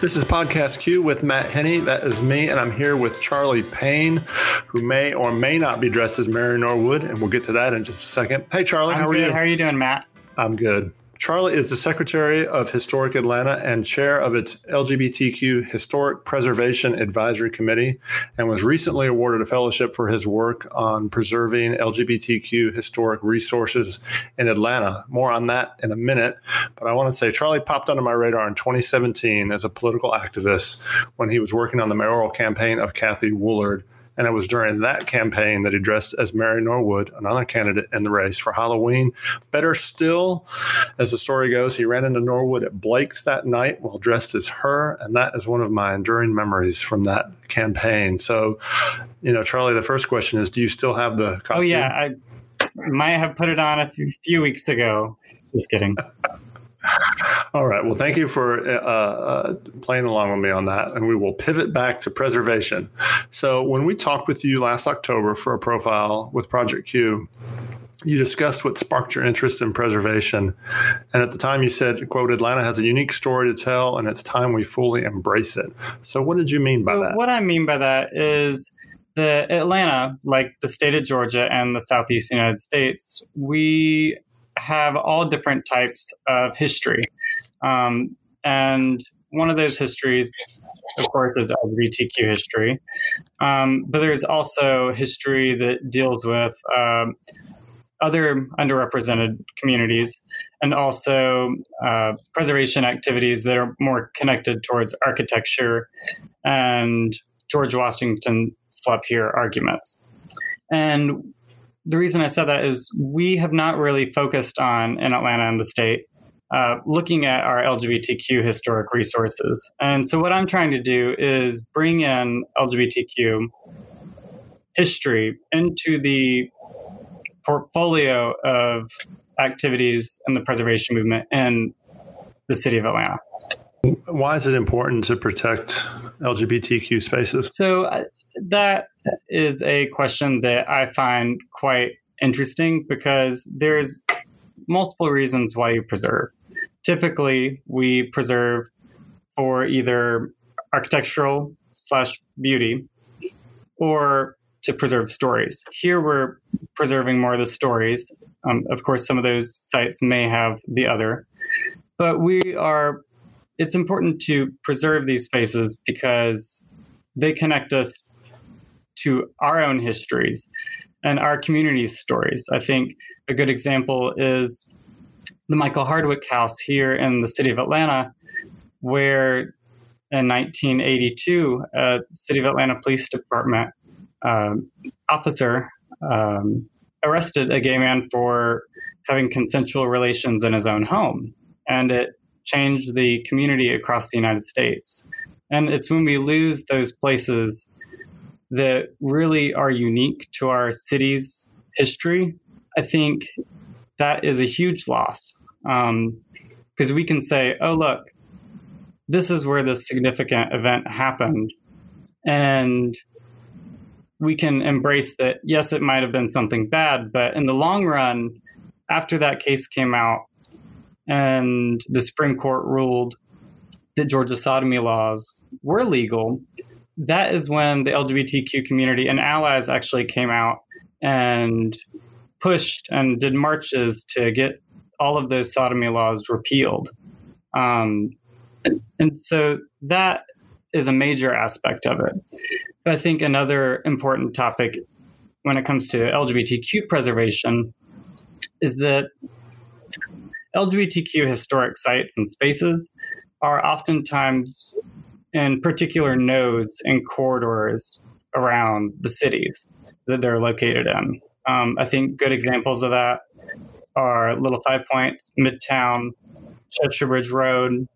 This is Podcast Q with Matt Hennie. That is me, and I'm here with Charlie Paine, who may or may not be dressed as Mary Norwood, and we'll get to that in just a second. Hey, Charlie, I'm how are good. you? How are you doing, Matt? I'm good. Charlie is the Secretary of Historic Atlanta and chair of its LGBTQ Historic Preservation Advisory Committee and was recently awarded a fellowship for his work on preserving LGBTQ historic resources in Atlanta. More on that in a minute. But I want to say Charlie popped onto my radar in 2017 as a political activist when he was working on the mayoral campaign of Cathy Woolard. And it was during that campaign that he dressed as Mary Norwood, another candidate in the race for Halloween. Better still, as the story goes, he ran into Norwood at Blake's that night while dressed as her. And that is one of my enduring memories from that campaign. So, you know, Charlie, the first question is do you still have the costume? Oh, yeah. I might have put it on a few, few weeks ago. Just kidding. All right. Well, thank you for uh, uh, playing along with me on that. And we will pivot back to preservation. So, when we talked with you last October for a profile with Project Q, you discussed what sparked your interest in preservation. And at the time, you said, quote, Atlanta has a unique story to tell, and it's time we fully embrace it. So, what did you mean by So that? What I mean by that is the Atlanta, like the state of Georgia and the Southeast United States, we have all different types of history. Um, and one of those histories, of course, is LGBTQ history. Um, but there's also history that deals with um, other underrepresented communities and also uh, preservation activities that are more connected towards architecture and George Washington slept here arguments. And the reason I said that is we have not really focused on in Atlanta and the state uh, looking at our LGBTQ historic resources. And so, what I'm trying to do is bring in LGBTQ history into the portfolio of activities in the preservation movement in the city of Atlanta. Why is it important to protect LGBTQ spaces? So, uh, that is a question that I find quite interesting because there's multiple reasons why you preserve. Typically, we preserve for either architectural slash beauty or to preserve stories. Here, we're preserving more of the stories. Um, of course, some of those sites may have the other, but we are. It's important to preserve these spaces because they connect us to our own histories and our community's stories. I think a good example is the Michael Hardwick House here in the city of Atlanta, where in 1982, a City of Atlanta Police Department um, officer um, arrested a gay man for having consensual relations in his own home. And it changed the community across the United States. And it's when we lose those places that really are unique to our city's history, I think that is a huge loss. Because um, we can say, oh, look, this is where this significant event happened. And we can embrace that, yes, it might have been something bad, but in the long run, after that case came out and the Supreme Court ruled that Georgia sodomy laws were legal, that is when the LGBTQ community and allies actually came out and pushed and did marches to get all of those sodomy laws repealed. Um, and, and so that is a major aspect of it. But I think another important topic when it comes to LGBTQ preservation is that LGBTQ historic sites and spaces are oftentimes in particular nodes and corridors around the cities that they're located in. Um, I think good examples of that are Little Five Points, Midtown, Cheshire Bridge Road.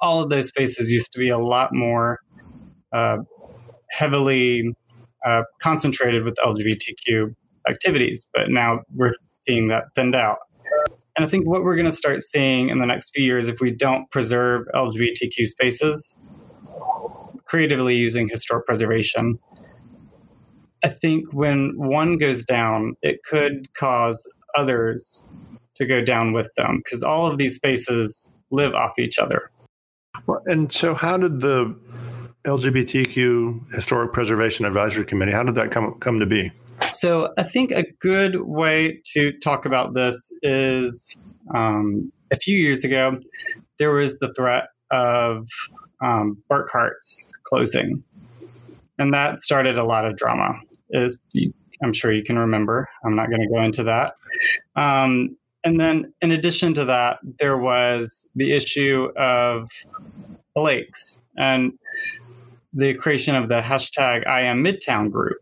All of those spaces used to be a lot more uh, heavily uh, concentrated with LGBTQ activities, but now we're seeing that thinned out. And I think what we're going to start seeing in the next few years, if we don't preserve LGBTQ spaces creatively using historic preservation, I think when one goes down, it could cause others to go down with them because all of these spaces live off each other. Well, And so, how did the LGBTQ Historic Preservation Advisory Committee, how did that come, come to be? So, I think a good way to talk about this is um, a few years ago, there was the threat of um, Burkhart's closing. And that started a lot of drama. I'm sure you can remember. I'm not going to go into that. Um, and then, in addition to that, there was the issue of Blake's and the creation of the hashtag I am Midtown group.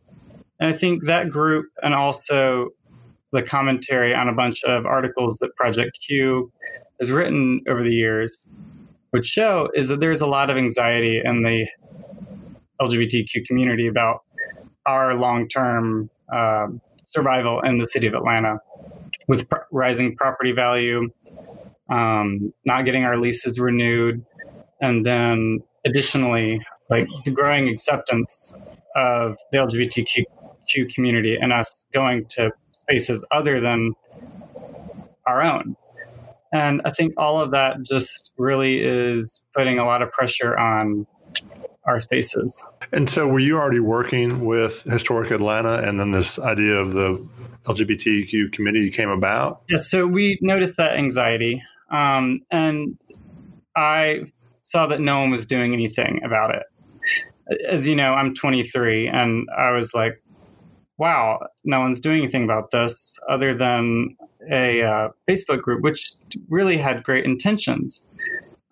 And I think that group and also the commentary on a bunch of articles that Project Q has written over the years would show is that there's a lot of anxiety in the LGBTQ community about our long term uh, survival in the city of Atlanta with pr- rising property value, um, not getting our leases renewed, and then additionally, like the growing acceptance of the LGBTQ community and us going to spaces other than our own. And I think all of that just really is putting a lot of pressure on our spaces. And so, were you already working with Historic Atlanta, and then this idea of the LGBTQ committee came about? Yes. So we noticed that anxiety, um, and I saw that no one was doing anything about it. As you know, I'm 23, and I was like, wow, no one's doing anything about this other than a uh, Facebook group, which really had great intentions.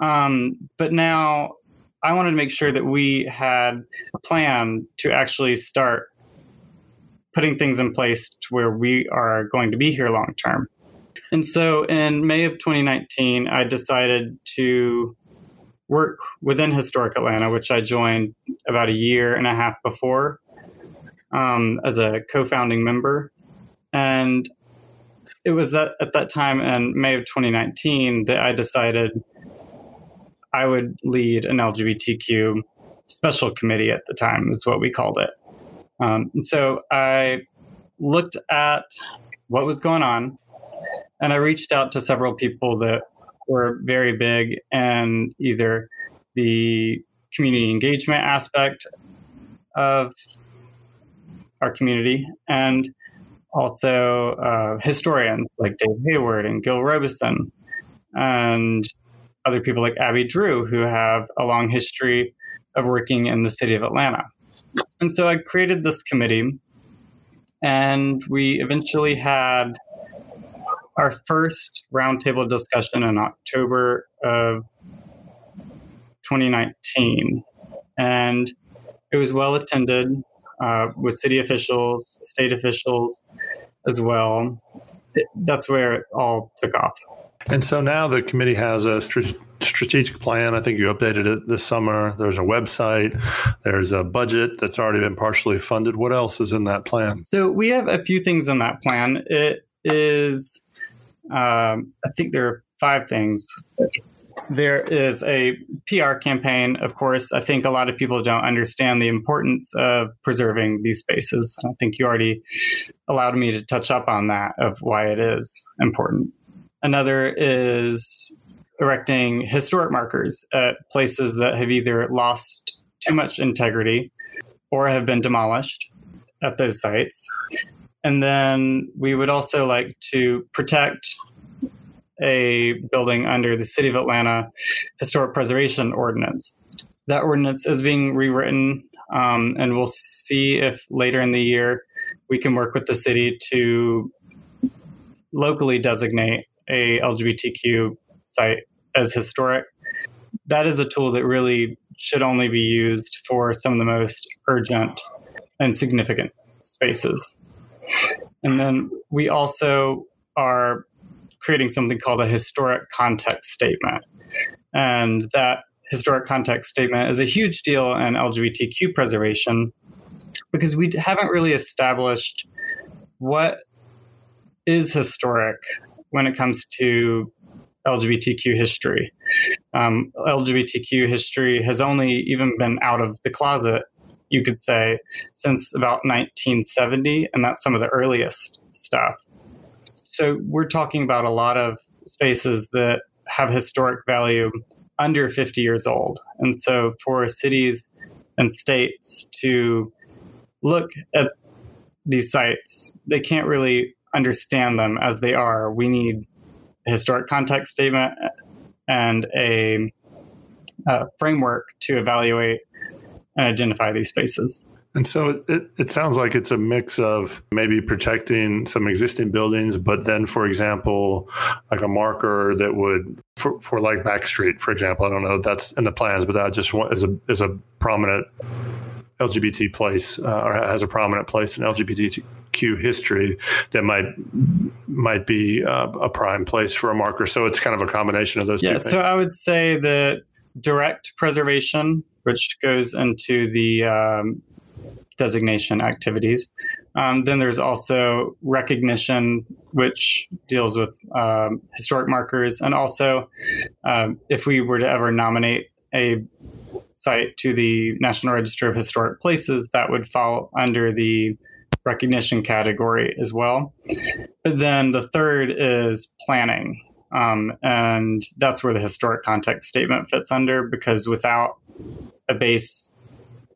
Um, but now I wanted to make sure that we had a plan to actually start putting things in place to where we are going to be here long term. And so in May of 2019, I decided to work within Historic Atlanta, which I joined about a year and a half before um, as a co-founding member, and it was that at that time in May of 2019 that I decided I would lead an LGBTQ special committee at the time is what we called it. Um, so I looked at what was going on, and I reached out to several people that were very big in either the community engagement aspect of our community, and also uh, historians like Dave Hayward and Gil Robison, and other people like Abby Drue, who have a long history of working in the city of Atlanta. And so I created this committee, and we eventually had our first roundtable discussion in October of 2019. And it was well attended uh, with city officials, state officials as well. That's where it all took off. And so now the committee has a strategic plan. I think you updated it this summer. There's a website, there's a budget that's already been partially funded. What else is in that plan? So we have a few things in that plan. It is, um, I think there are five things. There is a PR campaign, of course. I think a lot of people don't understand the importance of preserving these spaces. I think you already allowed me to touch up on that of why it is important. Another is erecting historic markers at places that have either lost too much integrity or have been demolished at those sites. And then we would also like to protect a building under the City of Atlanta Historic Preservation Ordinance. That ordinance is being rewritten, um, and we'll see if later in the year we can work with the city to locally designate a LGBTQ site as historic. That is a tool that really should only be used for some of the most urgent and significant spaces. And then we also are creating something called a historic context statement. And that historic context statement is a huge deal in LGBTQ preservation because we haven't really established what is historic when it comes to LGBTQ history. Um, LGBTQ history has only even been out of the closet, you could say, since about 1970, and that's some of the earliest stuff. So we're talking about a lot of spaces that have historic value under 50 years old. And so for cities and states to look at these sites, they can't really understand them as they are. We need a historic context statement and a, a framework to evaluate and identify these spaces. And so it, it sounds like it's a mix of maybe protecting some existing buildings, but then, for example, like a marker that would, for, for like Back Street, for example, I don't know if that's in the plans, but that just is a, is a prominent LGBT place uh, or has a prominent place in LGBTQ history that might might be uh, a prime place for a marker. So it's kind of a combination of those. Yeah. So I would say that direct preservation, which goes into the um, designation activities. Um, then there's also recognition, which deals with um, historic markers. And also, um, if we were to ever nominate a site to the National Register of Historic Places, that would fall under the recognition category as well. But then the third is planning. Um, and that's where the historic context statement fits under because without a base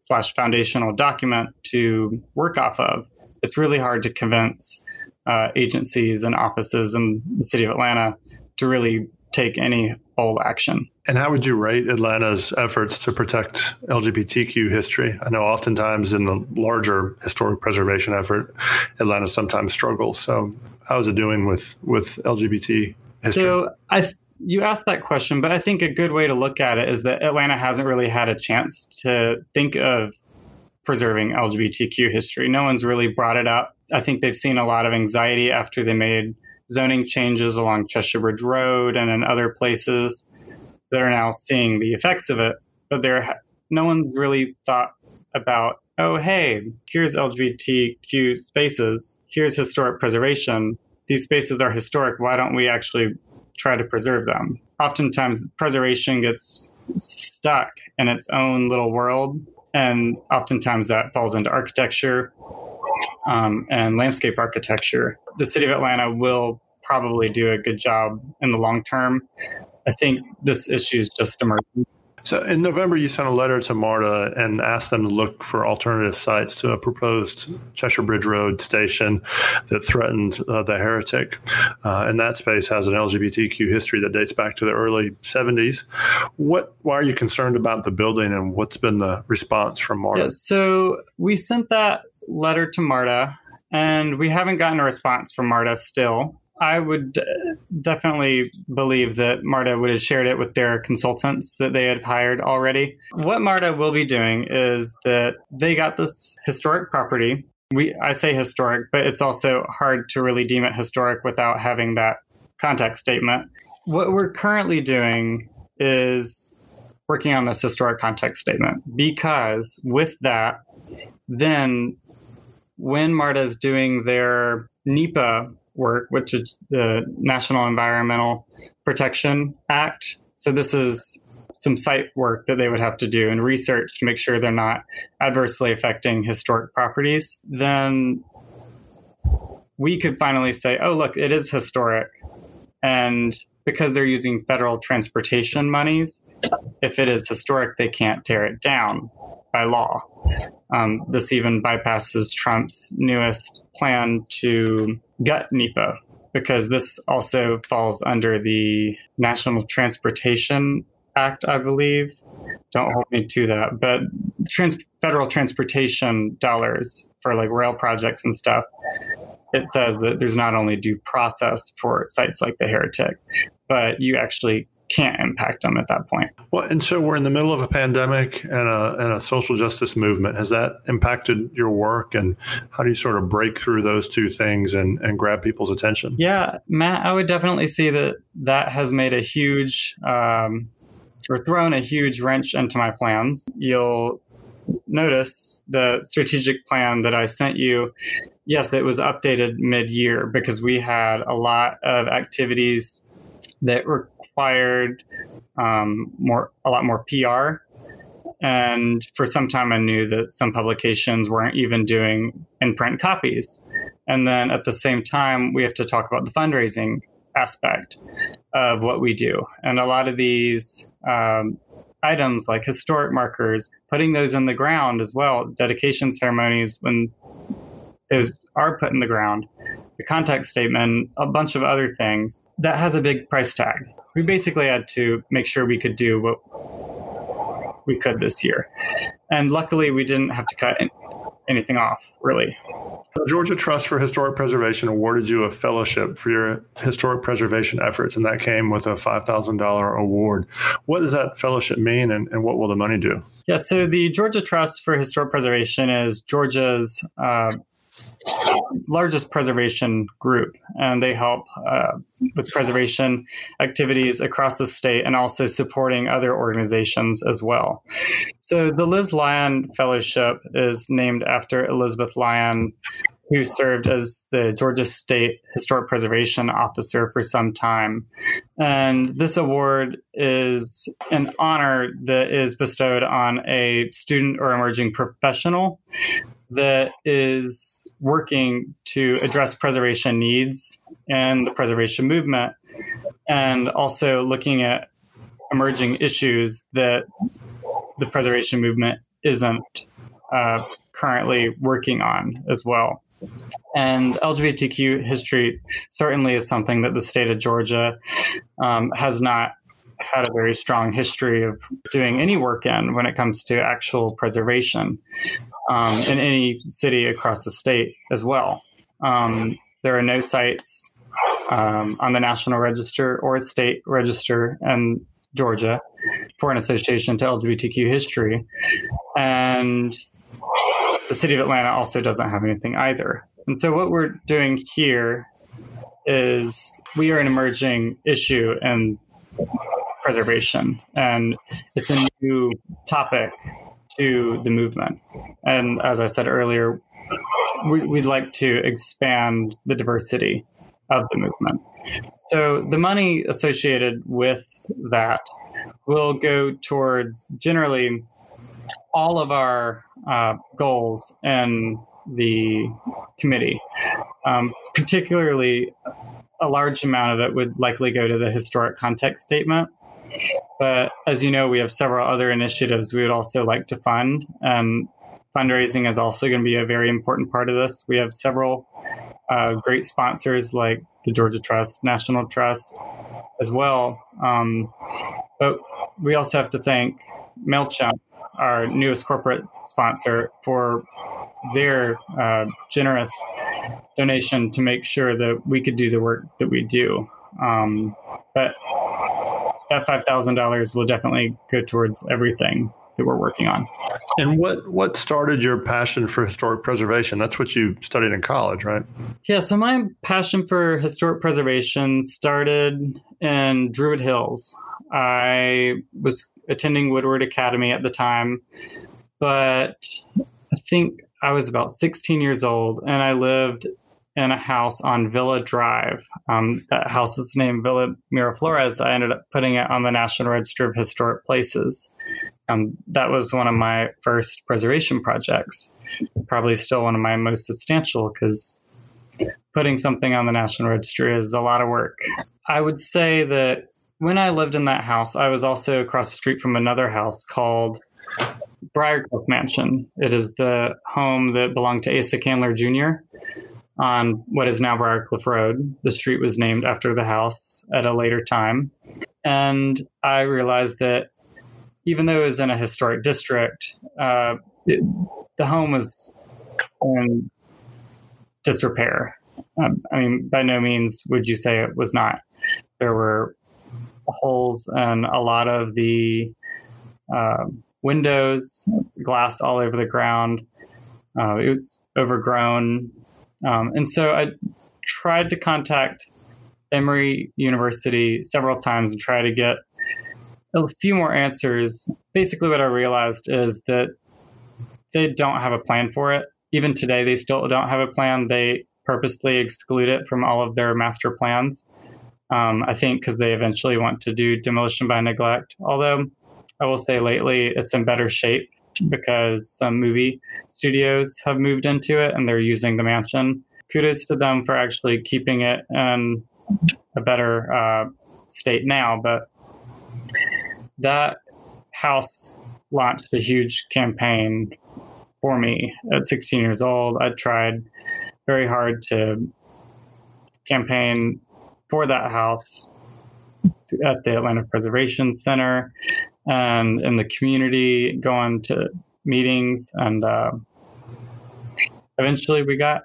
slash foundational document to work off of, it's really hard to convince uh, agencies and offices in the city of Atlanta to really take any bold action. And how would you rate Atlanta's efforts to protect LGBTQ history? I know oftentimes in the larger historic preservation effort, Atlanta sometimes struggles. So, how's it doing with with LGBT history? So, I you asked that question, but I think a good way to look at it is that Atlanta hasn't really had a chance to think of preserving LGBTQ history. No one's really brought it up. I think they've seen a lot of anxiety after they made zoning changes along Cheshire Bridge Road and in other places that are now seeing the effects of it. But there, no one's really thought about, oh, hey, here's LGBTQ spaces, here's historic preservation. These spaces are historic. Why don't we actually try to preserve them. Oftentimes, preservation gets stuck in its own little world, and oftentimes that falls into architecture um, and landscape architecture. The city of Atlanta will probably do a good job in the long term. I think this issue is just emerging so in November, you sent a letter to MARTA and asked them to look for alternative sites to a proposed Cheshire Bridge Road station that threatened uh, the heretic. Uh, and that space has an LGBTQ history that dates back to the early 70s. What? Why are you concerned about the building, and what's been the response from MARTA? Yeah, so we sent that letter to MARTA, and we haven't gotten a response from MARTA still. I would uh, definitely believe that MARTA would have shared it with their consultants that they had hired already. What MARTA will be doing is that they got this historic property. We I say historic, but it's also hard to really deem it historic without having that context statement. What we're currently doing is working on this historic context statement because with that, then when MARTA is doing their NEPA work, which is the National Environmental Protection Act. So this is some site work that they would have to do and research to make sure they're not adversely affecting historic properties. Then we could finally say, oh, look, it is historic. And because they're using federal transportation monies, if it is historic, they can't tear it down by law. Um, this even bypasses Trump's newest plan to gut NEPA because this also falls under the National Transportation Act, I believe. Don't hold me to that, but trans- federal transportation dollars for like rail projects and stuff. It says that there's not only due process for sites like the Heretic, but you actually can't impact them at that point. Well, and so we're in the middle of a pandemic and a, and a social justice movement. Has that impacted your work, and how do you sort of break through those two things and, and grab people's attention? Yeah, Matt, I would definitely see that that has made a huge um, or thrown a huge wrench into my plans. You'll notice the strategic plan that I sent you. Yes, it was updated mid year because we had a lot of activities that were required um, more a lot more PR. And for some time, I knew that some publications weren't even doing in print copies. And then at the same time, we have to talk about the fundraising aspect of what we do. And a lot of these um, items, like historic markers, putting those in the ground as well, dedication ceremonies, when those are put in the ground, the context statement, a bunch of other things, that has a big price tag. We basically had to make sure we could do what we could this year. And luckily, we didn't have to cut anything off, really. The Georgia Trust for Historic Preservation awarded you a fellowship for your historic preservation efforts, and that came with a $5,000 award. What does that fellowship mean, and, and, what will the money do? Yeah, so the Georgia Trust for Historic Preservation is Georgia's uh, largest preservation group, and they help uh, with preservation activities across the state and also supporting other organizations as well. So, the Liz Lyon Fellowship is named after Elizabeth Lyon, who served as the Georgia State Historic Preservation Officer for some time. And this award is an honor that is bestowed on a student or emerging professional that is working to address preservation needs and the preservation movement, and also looking at emerging issues that the preservation movement isn't uh, currently working on as well. And LGBTQ history certainly is something that the state of Georgia um, has not had a very strong history of doing any work in when it comes to actual preservation um, in any city across the state as well. Um, there are no sites um, on the National Register or state register in Georgia for an association to LGBTQ history. And the city of Atlanta also doesn't have anything either. And so, what we're doing here is we are an emerging issue in preservation, and it's a new topic to the movement. And as I said earlier, we, would like to expand the diversity of the movement. So the money associated with that will go towards generally all of our uh, goals and the committee. Um, particularly, a large amount of it would likely go to the historic context statement, but as you know, we have several other initiatives we would also like to fund. Um, fundraising is also going to be a very important part of this. We have several uh, great sponsors like the Georgia Trust, National Trust, as well. Um, but we also have to thank MailChimp, our newest corporate sponsor, for their uh, generous donation to make sure that we could do the work that we do. Um, but that five thousand dollars will definitely go towards everything that we're working on. And what what started your passion for historic preservation? That's what you studied in college, right? Yeah, so my passion for historic preservation started in Druid Hills. I was attending Woodward Academy at the time, but I think I was about 16 years old and I lived in a house on Villa Drive. Um, that house is named Villa Miraflores. I ended up putting it on the National Register of Historic Places. Um, that was one of my first preservation projects. Probably still one of my most substantial because putting something on the National Register is a lot of work. I would say that when I lived in that house, I was also across the street from another house called Briarcliff Mansion. It is the home that belonged to Asa Candler Jr on what is now Briarcliff Road. The street was named after the house at a later time. And I realized that even though it was in a historic district, uh, it, the home was in disrepair. Um, I mean, by no means would you say it was not. There were holes in a lot of the uh, windows, glass all over the ground. Uh, it was overgrown. Um, and so I tried to contact Emory University several times and try to get a few more answers. Basically, what I realized is that they don't have a plan for it. Even today, they still don't have a plan. They purposely exclude it from all of their master plans. Um, I think because they eventually want to do demolition by neglect. Although I will say lately it's in better shape because some movie studios have moved into it and they're using the mansion. Kudos to them for actually keeping it in a better uh, state now. But that house launched a huge campaign for me at 16 years old. I tried very hard to campaign for that house at the Atlanta Preservation Center and in the community, going to meetings, and uh, eventually we got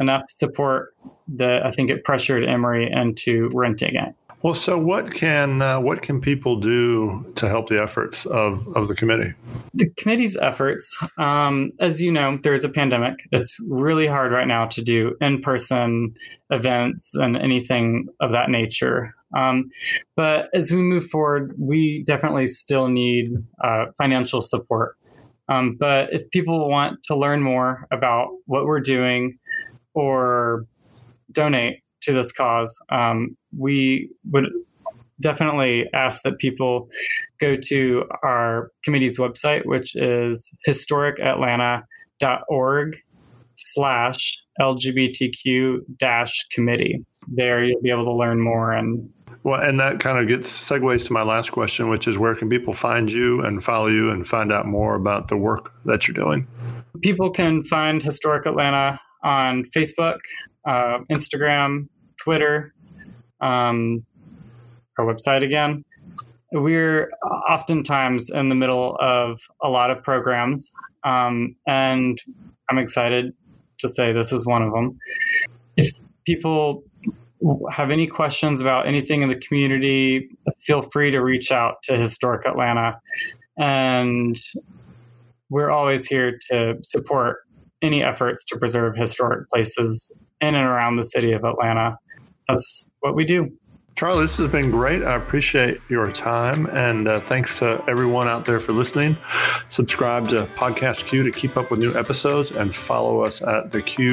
enough support that I think it pressured Emory into renting it. Well, so what can uh, what can people do to help the efforts of, of the committee? The committee's efforts, um, as you know, there's a pandemic. It's really hard right now to do in person events and anything of that nature. Um, but as we move forward, we definitely still need uh, financial support. Um, but if people want to learn more about what we're doing or donate to this cause, um, we would definitely ask that people go to our committee's website, which is historicatlanta.org slash LGBTQ dash committee. There you'll be able to learn more and well, and that kind of gets segues to my last question, which is where can people find you and follow you and find out more about the work that you're doing? People can find Historic Atlanta on Facebook, uh, Instagram, Twitter, um, our website again. We're oftentimes in the middle of a lot of programs, um, and I'm excited to say this is one of them. If people have any questions about anything in the community, feel free to reach out to Historic Atlanta. And we're always here to support any efforts to preserve historic places in and around the city of Atlanta. That's what we do. Charlie, this has been great. I appreciate your time. And uh, thanks to everyone out there for listening. Subscribe to Podcast Q to keep up with new episodes and follow us at theqatl.com.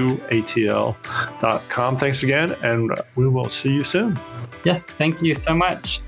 Thanks again, and we will see you soon. Yes, thank you so much.